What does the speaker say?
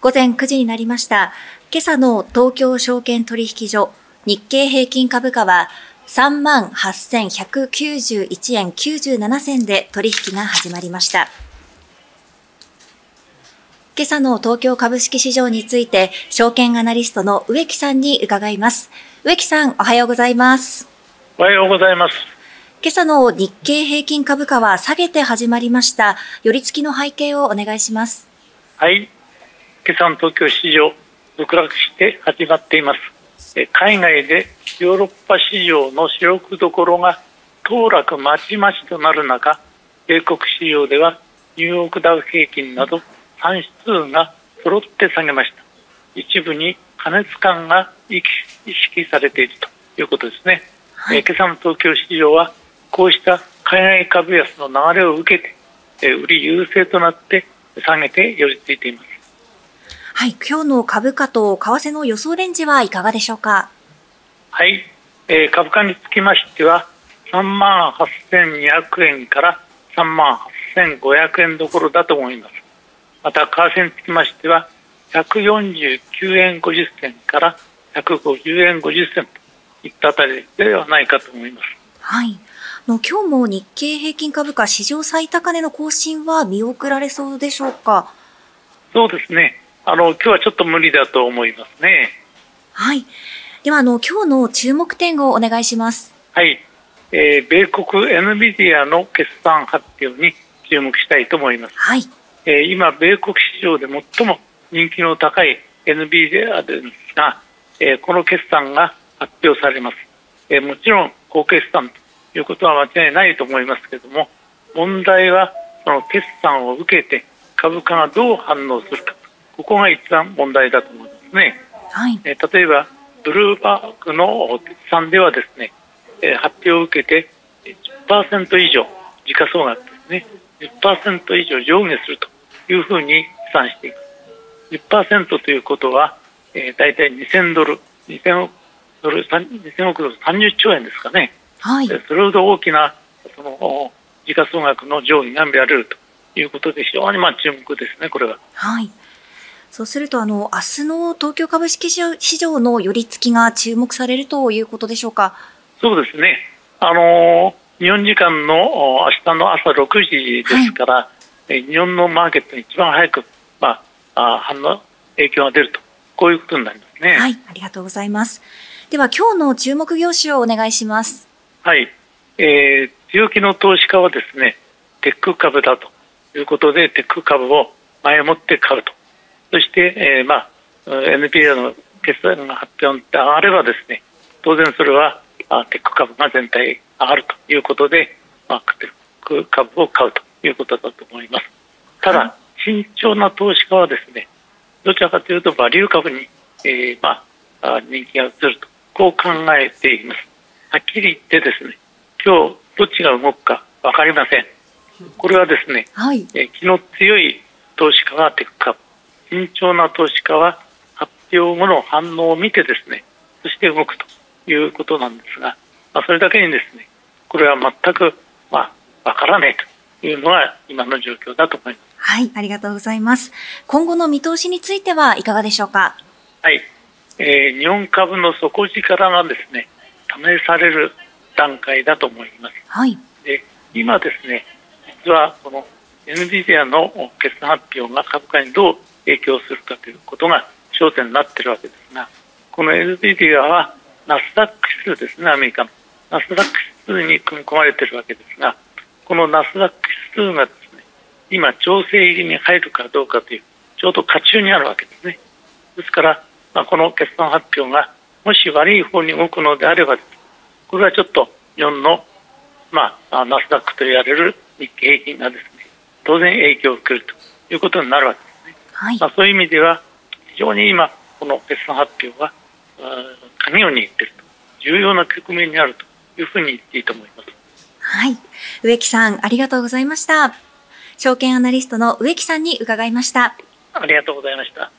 午前9時になりました。今朝の東京証券取引所日経平均株価は38,191円97銭で取引が始まりました。今朝の東京株式市場について、証券アナリストの植木さんに伺います。植木さん、おはようございます。おはようございます。今朝の日経平均株価は下げて始まりました。寄り付きの背景をお願いします。はい。今朝の東京市場、続落して始まっています。海外でヨーロッパ市場の主力どころが当落まちまちとなる中、米国市場ではニューヨークダウ平均など3指数が揃って下げました。一部に過熱感が意識されているということですね。はい、今朝の東京市場はこうした海外株安の流れを受けて、売り優勢となって下げて寄り付いています。はい、今日の株価と為替の予想レンジはいかがでしょうか？はい、えー、株価につきましては、3万8200円から3万8500円どころだと思います。また、為替につきましては、149円50銭から150円50銭といったあたりではないかと思います。はい。の今日も日経平均株価史上最高値の更新は見送られそうでしょうか？そうですね。あの今日はちょっと無理だと思いますね。はい。ではあの今日の注目点をお願いします。はい。えー、米国 NVIDIA の決算発表に注目したいと思います。はい。えー、今米国市場で最も人気の高い NVIDIA ですが、えー、この決算が発表されます。えー、もちろん高決算ということは間違いないと思いますけれども問題はその決算を受けて株価がどう反応するかここが一番問題だと思いますね。はい、え例えばブルーバーグの決算ではですね、え発表を受けて10%以上時価総額ですね。10%以上上下するというふうに試算していく。10%ということは、えー、大体2000ドル2000億ドル2000億ドル30兆円ですかね。はい、それほど大きなその時価総額の上位が見られるということで非常にまあ注目ですね、これは。はいそうすると、あの、明日の東京株式市場の寄り付きが注目されるということでしょうか？そうですね。あの、日本時間の明日の朝6時ですから、はい、日本のマーケットに一番早く、まあ、反応、影響が出ると、こういうことになりますね。はい、ありがとうございます。では、今日の注目業種をお願いします。はい、えー、強気の投資家はですね、テック株だということで、テック株を前もって買うと。そして、えー、まあ、NPA の決算が発表で上がればですね、当然それはあテック株が全体上がるということで、まあ、テック株を買うということだと思います。ただ、慎重な投資家はですね、どちらかというとバリュー株に、えー、まあ、人気が移ると、こう考えています。はっきり言ってですね、今日どっちが動くか分かりません。これはですね、はい、え気の強い投資家がテック株、慎重な投資家は発表後の反応を見てですね、そして動くということなんですが、まあ、それだけにですね、これは全く、まあ、分からないというのが今の状況だと思います。はい、ありがとうございます。今後の見通しについてはいかがでしょうか？はい、えー、日本株の底力がですね、試される段階だと思います。はい、で今ですね実はこの NVIDIA の決算発表が株価にどう影響するかということが焦点になっているわけですがこの NVIDIA はナスダック指数ですねアメリカのナスダック指数に組み込まれているわけですがこのナスダック指数がですね今調整入りに入るかどうかというちょうど渦中にあるわけですねですから、まあ、この決算発表がもし悪い方に動くのであれば、これはちょっと日本の、まあ、ナスダックと言われる日経平均がですね、当然影響を受けるということになるわけです。はい、まあ、そういう意味では、非常に今、この決算発表は、鍵を握っていると、重要な局面にあるというふうに言っていいと思います。はい。植木さん、ありがとうございました。証券アナリストの植木さんに伺いました。ありがとうございました。